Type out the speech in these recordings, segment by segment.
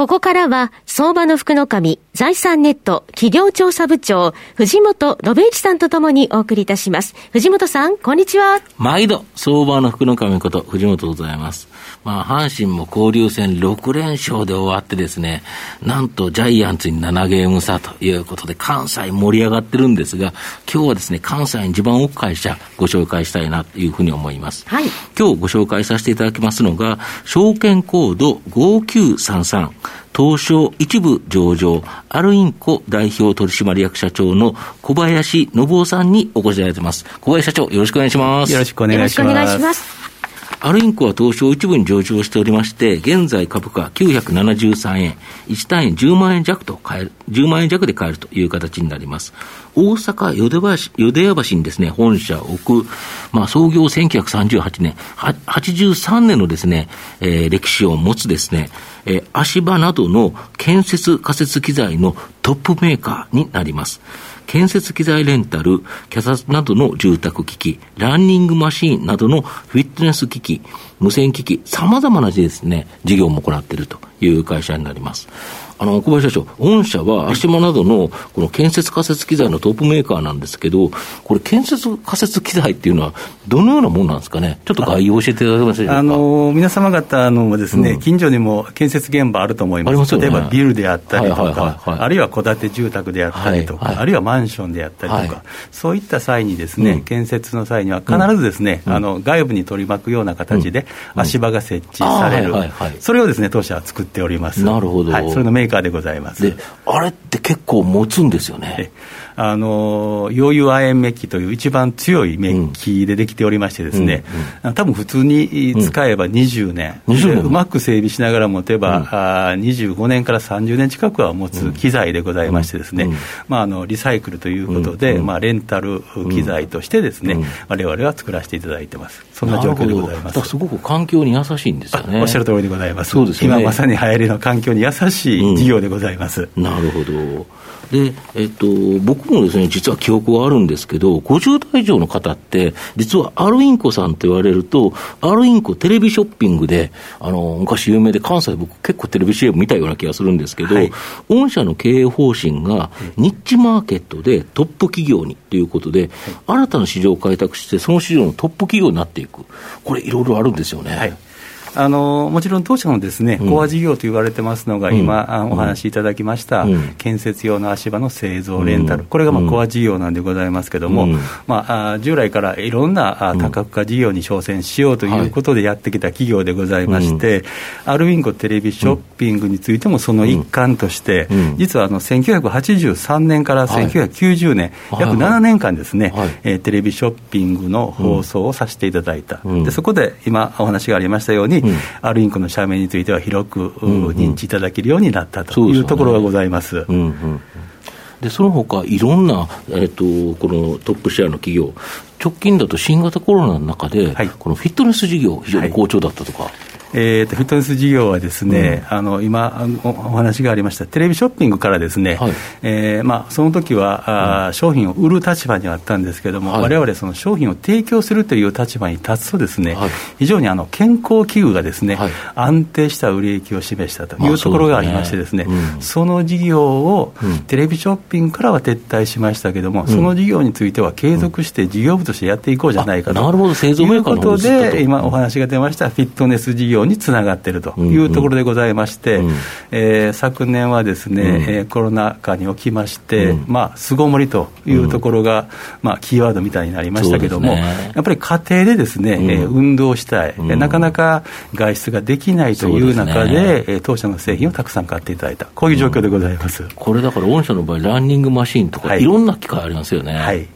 ここからは、相場の福の神、財産ネット企業調査部長、藤本信一さんとともにお送りいたします。藤本さん、こんにちは。毎度、相場の福の神こと、藤本でございます。まあ、阪神も交流戦6連勝で終わってですね、なんとジャイアンツに7ゲーム差ということで、関西盛り上がってるんですが、今日はですね、関西に地盤を置く会社、ご紹介したいなというふうに思います。はい。今日ご紹介させていただきますのが、証券コード5933、東証一部上場、アルインコ代表取締役社長の小林信夫さんにお越しいただいてます。小林社長、よろしくお願いします。よろしくお願いします。アルインコは東証一部に上場しておりまして、現在株価973円、1単位10万円弱と買える、10万円弱で買えるという形になります。大阪淀屋橋にですね、本社を置く、まあ、創業1938年、83年のですね、えー、歴史を持つですね、えー、足場などの建設仮設機材のトップメーカーになります。建設機材レンタル、キャサなどの住宅機器、ランニングマシーンなどのフィットネス機器、無線機器、様々なですね、事業も行っているという会社になります。あの、小林社長、御社は足間などのこの建設仮設機材のトップメーカーなんですけど、これ建設仮設機材っていうのはどのようなものなんですかね？ちょっと概要を教えていただけますでしょうか？あの、皆様方のもですね、うん、近所にも建設現場あると思います。ますね、例えばビルであったりとか、あるいは戸建て住宅であったりとか、はいはい、あるいはマンションであったりとか、はい、そういった際にですね、うん、建設の際には必ずですね、うん、あの、外部に取り巻くような形で足場が設置される。それをですね、当社は作っております。なるほど。はい、それのメーカーでございます。あれって結構持つんですよね。あの溶融亜鉛メッキという一番強いメッキでできておりましてですね、うんうん、多分普通に使えば20年、うん、うまく整備しながら持てば、うん、あ25年から30年近くは持つ機材でございましてですね、まあ、あのリサイクルということで、まあ、レンタル機材としてですね、われわれは作らせていただいてます。そんな状況でございます。すごく環境に優しいんですよね。おっしゃる通りでございます。そうです、ね、今まさに流行りの環境に優しい事業でございます。なるほど。で、えっと、僕もですね、実は記憶はあるんですけど、50代以上の方って、実はアルインコさんと言われると、アルインコテレビショッピングで、あの、昔有名で、関西僕結構テレビ CM 見たような気がするんですけど、はい、御社の経営方針が、ニッチマーケットでトップ企業にということで、はい、新たな市場を開拓して、その市場のトップ企業になっていく。これいろいろあるんですよね。はいあのもちろん当社のですね、コア事業と言われてますのが、今、お話しいただきました、建設用の足場の製造、レンタル、これがまあコア事業なんでございますけれども、まあ、従来からいろんな多角化事業に挑戦しようということでやってきた企業でございまして、アルウィンゴテレビショッピングについてもその一環として、実はあの1983年から1990年、約7年間ですね、えテレビショッピングの放送をさせていただいた、でそこで今、お話がありましたように、うん、あるインコの社名については広く、認知いただけるようになったというところがございます。でその他いろんな、えーと、このトップシェアの企業、直近だと新型コロナの中で、はい、このフィットネス事業、非常に好調だったとか。はいえーと、フィットネス事業はですね、うん、あの今お、お話がありました、テレビショッピングからですね、はい、えー、まあ、その時は、あ商品を売る立場にあったんですけれども、われわれその商品を提供するという立場に立つとですね、はい、非常にあの健康器具がですね、はい、安定した売れ行きを示したというところがありましてですね、まあそすねうん、その事業をテレビショッピングからは撤退しましたけれども、うん、その事業については継続して事業部としてやっていこうじゃないかと、なるほど。製造メーカーのことで、今お話が出ましたフィットネス事業につながっているというところでございまして、うんうん、えー、昨年はですね、うん、えー、コロナ禍におきまして、うん、まあ、巣ごもりというところが、まあ、キーワードみたいになりましたけれども、ね、やっぱり家庭でですね、うん、えー、運動したい、なかなか外出ができないという中で、でね、当社の製品をたくさん買っていただいた、こういう状況でございます、これだから、御社の場合、ランニングマシンとか、はい、いろんな機械ありますよね。はい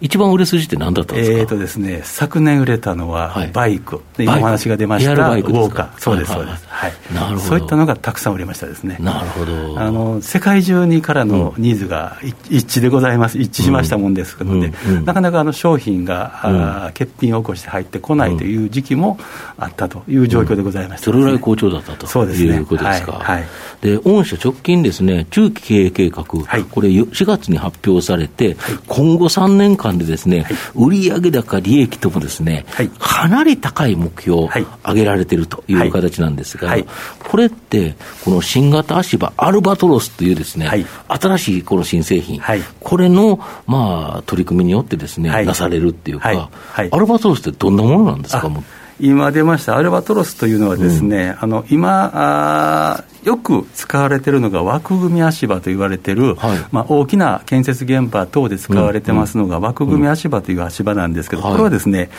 一番売れ筋って何だったんですか？えーとですね、昨年売れたのはバイク、はい、今お話が出ました、ウォーカー、そうです、そうです、はい、なるほど。そういったのがたくさん売れましたですね。なるほど。あの世界中にからのニーズが一致でございます、一致しましたもんですので、うんうん、なかなかあの商品が、うん、あ欠品を起こして入ってこないという時期もあったという状況でございました、ね、それぐらい好調だったとそうです、ね、いうことですか。はい、はい、で御社直近ですね、中期経営計画、はい、これ4月に発表されて、はい、今後3年間でですね、売上高、利益ともですね、かなり高い目標を上げられているという形なんですが、これって、この新型足場、アルバトロスというですね、新しいこの新製品、これの、まあ、取り組みによってですね、なされるっていうか、アルバトロスってどんなものなんですか、今出ましたアルバトロスというのはですね、うん、あの今あよく使われているのが枠組み足場と言われている、はい、まあ、大きな建設現場等で使われてますのが、枠組み足場という足場なんですけど、これはですね、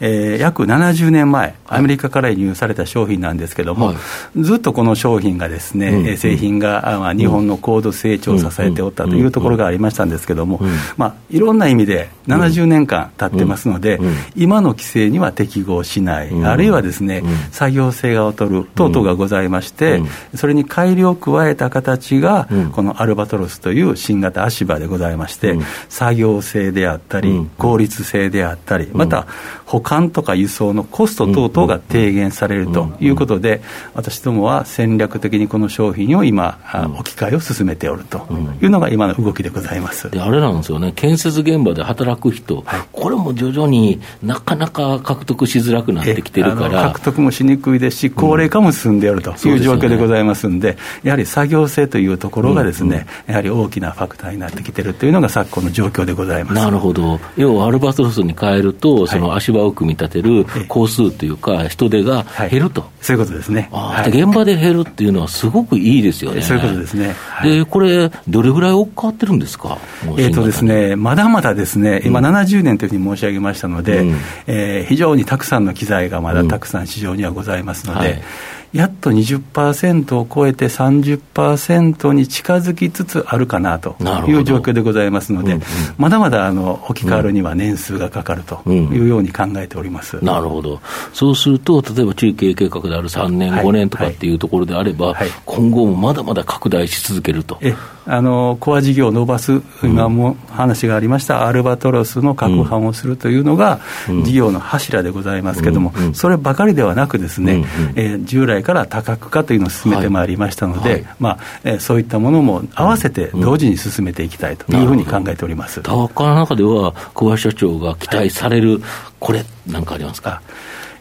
えー、約70年前、アメリカから輸入された商品なんですけども、はい、ずっとこの商品がですね、うん、製品が、まあ、日本の高度成長を支えておったというところがありましたんですけども、まあ、いろんな意味で70年間経ってますので、今の規制には適合しない、あるいはですね、作業性が劣る等々がございまして、それれに改良を加えた形が、このアルバトロスという新型足場でございまして、作業性であったり、効率性であったり、また保管とか輸送のコスト等々が低減されるということで、私どもは戦略的にこの商品を今、置き換えを進めておるというのが今の動きでございます。であれなんですよね、建設現場で働く人、はい、これも徐々になかなか獲得しづらくなってきてるから。獲得もしにくいですし、高齢化も進んでいるという状況でございます。んで、やはり作業性というところがですね、やはり大きなファクターになってきてるというのが昨今の状況でございます。なるほど、要はアルバトロスに変えると、その足場を組み立てる工数というか、人手が減ると、はい、そういうことですね、はい、現場で減るっていうのは、すごくいいですよね。そういうことですね、はい、でこれ、どれぐらい置かわってるんですか、えーとですね、まだまだですね、今、70年というふうに申し上げましたので、うん、えー、非常にたくさんの機材がまだたくさん市場にはございますので。うんはいやっと20%を超えて30%に近づきつつあるかなという状況でございますので、うんうん、まだまだあの置き換わるには年数がかかるというように考えております、うん、なるほど、そうすると、例えば中継計画である3年、5年とかっていうところであれば、はい。はい、今後もまだまだ拡大し続けると。あのコア事業を伸ばす、今も話がありました、アルバトロスの拡販をするというのが、事業の柱でございますけれども、そればかりではなくですね、えー、従来から多角化というのを進めてまいりましたので、はい。まあえー、そういったものも合わせて同時に進めていきたいというふうに考えております。多角化の中では小林社長が期待される、これ、なんかありますか？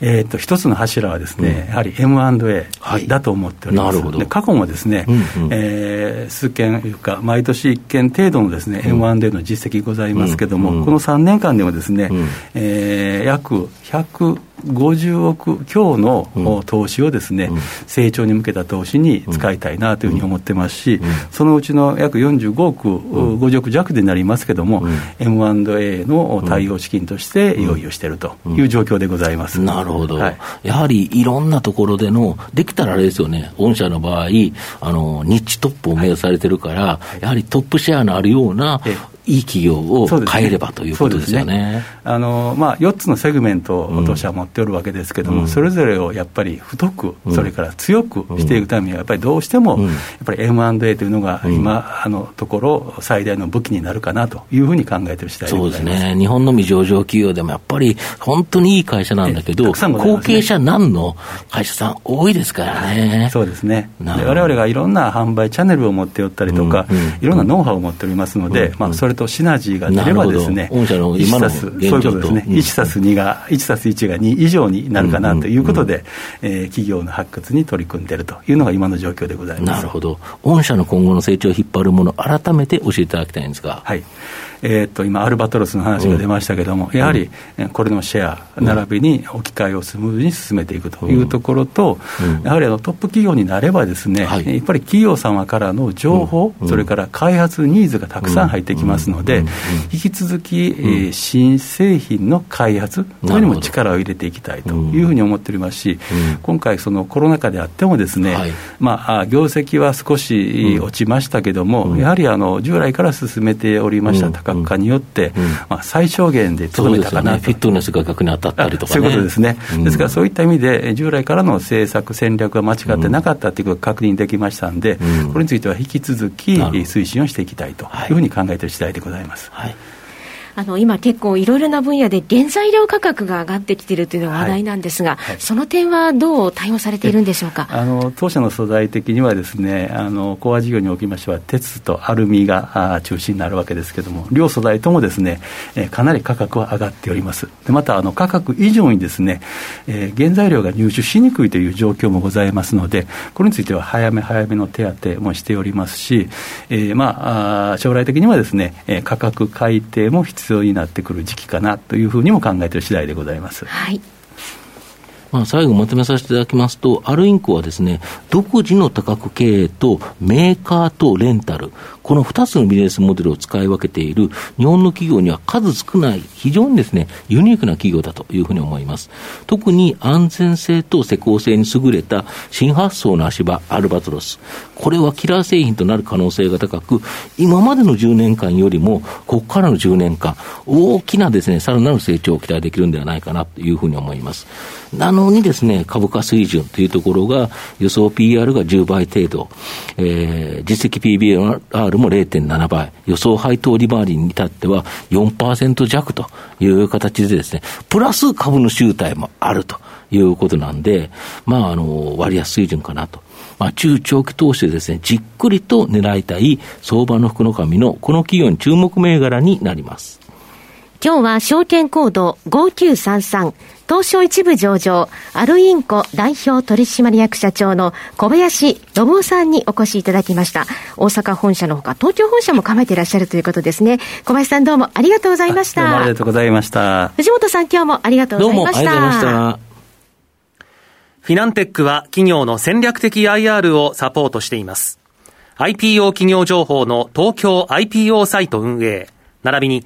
えーと、一つの柱はですね、うん、やはり M&A だと思っております、はい、で過去もですね、うんうん、えー、数件いうか、毎年1件程度のですね、うん、M&A の実績ございますけれども、うんうん、この3年間でもですね、うん、えー、約100 50億強の投資をですね、うん、成長に向けた投資に使いたいなというふうに思ってますし、うん、そのうちの約45億、うん、50億弱でなりますけれども、うん、M&A の対応資金として用意をしているという状況でございます、なるほど、はい、やはりいろんなところでの、できたらあれですよね、御社の場合、あのニッチトップを目指されてるから、はい、やはりトップシェアのあるような、いい企業を変えればということですよね。ね。あのまあ、4つのセグメントを当社は持っておるわけですけれども、うん、それぞれをやっぱり太く、それから強くしていくためには、やっぱりどうしても、やっぱり M&A というのが今、あのところ、最大の武器になるかなというふうに考えている次第でそうですね、日本の未上場企業でもやっぱり本当にいい会社なんだけど、後継者難の会社さん、多いですからね。そうですね。われわれがいろんな販売チャンネルを持っておったりとか、いろんなノウハウを持っておりますので、まあ、それとシナジーが出ればですね、御社の今のそういうことですね、1たす2が、1たす1が2以上になるかなということで、え企業の発掘に取り組んでいるというのが今の状況でございます。なるほど、御社の今後の成長を引っ張るもの、改めて教えていただきたいんですが。はいえー、と今、アルバトロスの話が出ましたけれども、うん、やはりこれのシェア、並びに置き換えをスムーズに進めていくというところと、うん、やはりあのトップ企業になれば、ですね、はい、やっぱり企業様からの情報、それから開発ニーズがたくさん入ってきますので、引き続き、えー、新製品の開発、これにも力を入れていきたいというふうに思っておりますし、今回、そのコロナ禍であっても、ですね、はい、まあ、業績は少し落ちましたけども、やはりあの従来から進めておりました高格化によって、うん、まあ、最小限でとどめたかな、ね、フィットネスが額に当たったりとか、ね、そういうことですね、ですからそういった意味で、従来からの政策、戦略が間違ってなかったということが確認できましたんで、これについては引き続き推進をしていきたいというふうに考えている次第でございます。はいあの今、結構いろいろな分野で原材料価格が上がってきているというのが話題なんですが、はい。はい、その点はどう対応されているんでしょうか？あの当社の素材的にはですねあのコア事業におきましては鉄とアルミが中心になるわけですけれども両素材ともですね、えー、かなり価格は上がっております。でまたあの価格以上にですね、えー、原材料が入手しにくいという状況もございますのでこれについては早め早めの手当もしておりますし、えー、まあ将来的にはですね価格改定も必要になってくる時期かなというふうにも考えている次第でございます。はいまあ、最後まとめさせていただきますと、アルインコはですね、独自の多角経営とメーカーとレンタル、この2つのビジネスモデルを使い分けている日本の企業には数少ない、非常にですね、ユニークな企業だというふうに思います。特に安全性と施工性に優れた新発想の足場、アルバトロス。これはキラー製品となる可能性が高く、今までの10年間よりも、ここからの10年間、大きなですね、さらなる成長を期待できるんではないかなというふうに思います。なのにですね、株価水準というところが、予想 PR が10倍程度、えー、実績 PBR も0.7倍、予想配当利回りに至っては4%弱という形でですね、プラス株の集体もあるということなんで、まあ、あの、割安水準かなと。まあ、中長期投資でですね、じっくりと狙いたい相場の福の神のこの企業に注目銘柄になります。今日は証券コード5933東証一部上場、アルインコ代表取締役社長の小林信夫さんにお越しいただきました。大阪本社のほか、東京本社も構えていらっしゃるということですね。小林さんどうもありがとうございました。ありがとうございました。藤本さん今日もありがとうございました。どうもありがとうございました。フィナンテックは企業の戦略的 IR をサポートしています。IPO 企業情報の東京 IPO サイト運営、並びに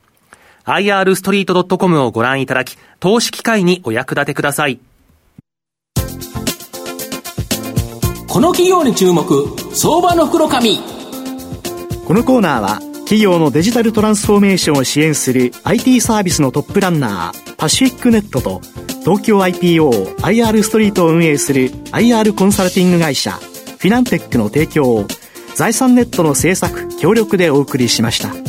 irstreet.com をご覧いただき、投資機会にお役立てください。この企業に注目、相場の袋紙。このコーナーは、企業のデジタルトランスフォーメーションを支援する IT サービスのトップランナー、パシフィックネットと、東京 IPO、IR ストリートを運営する IR コンサルティング会社、フィナンテックの提供を、財産ネットの制作、協力でお送りしました。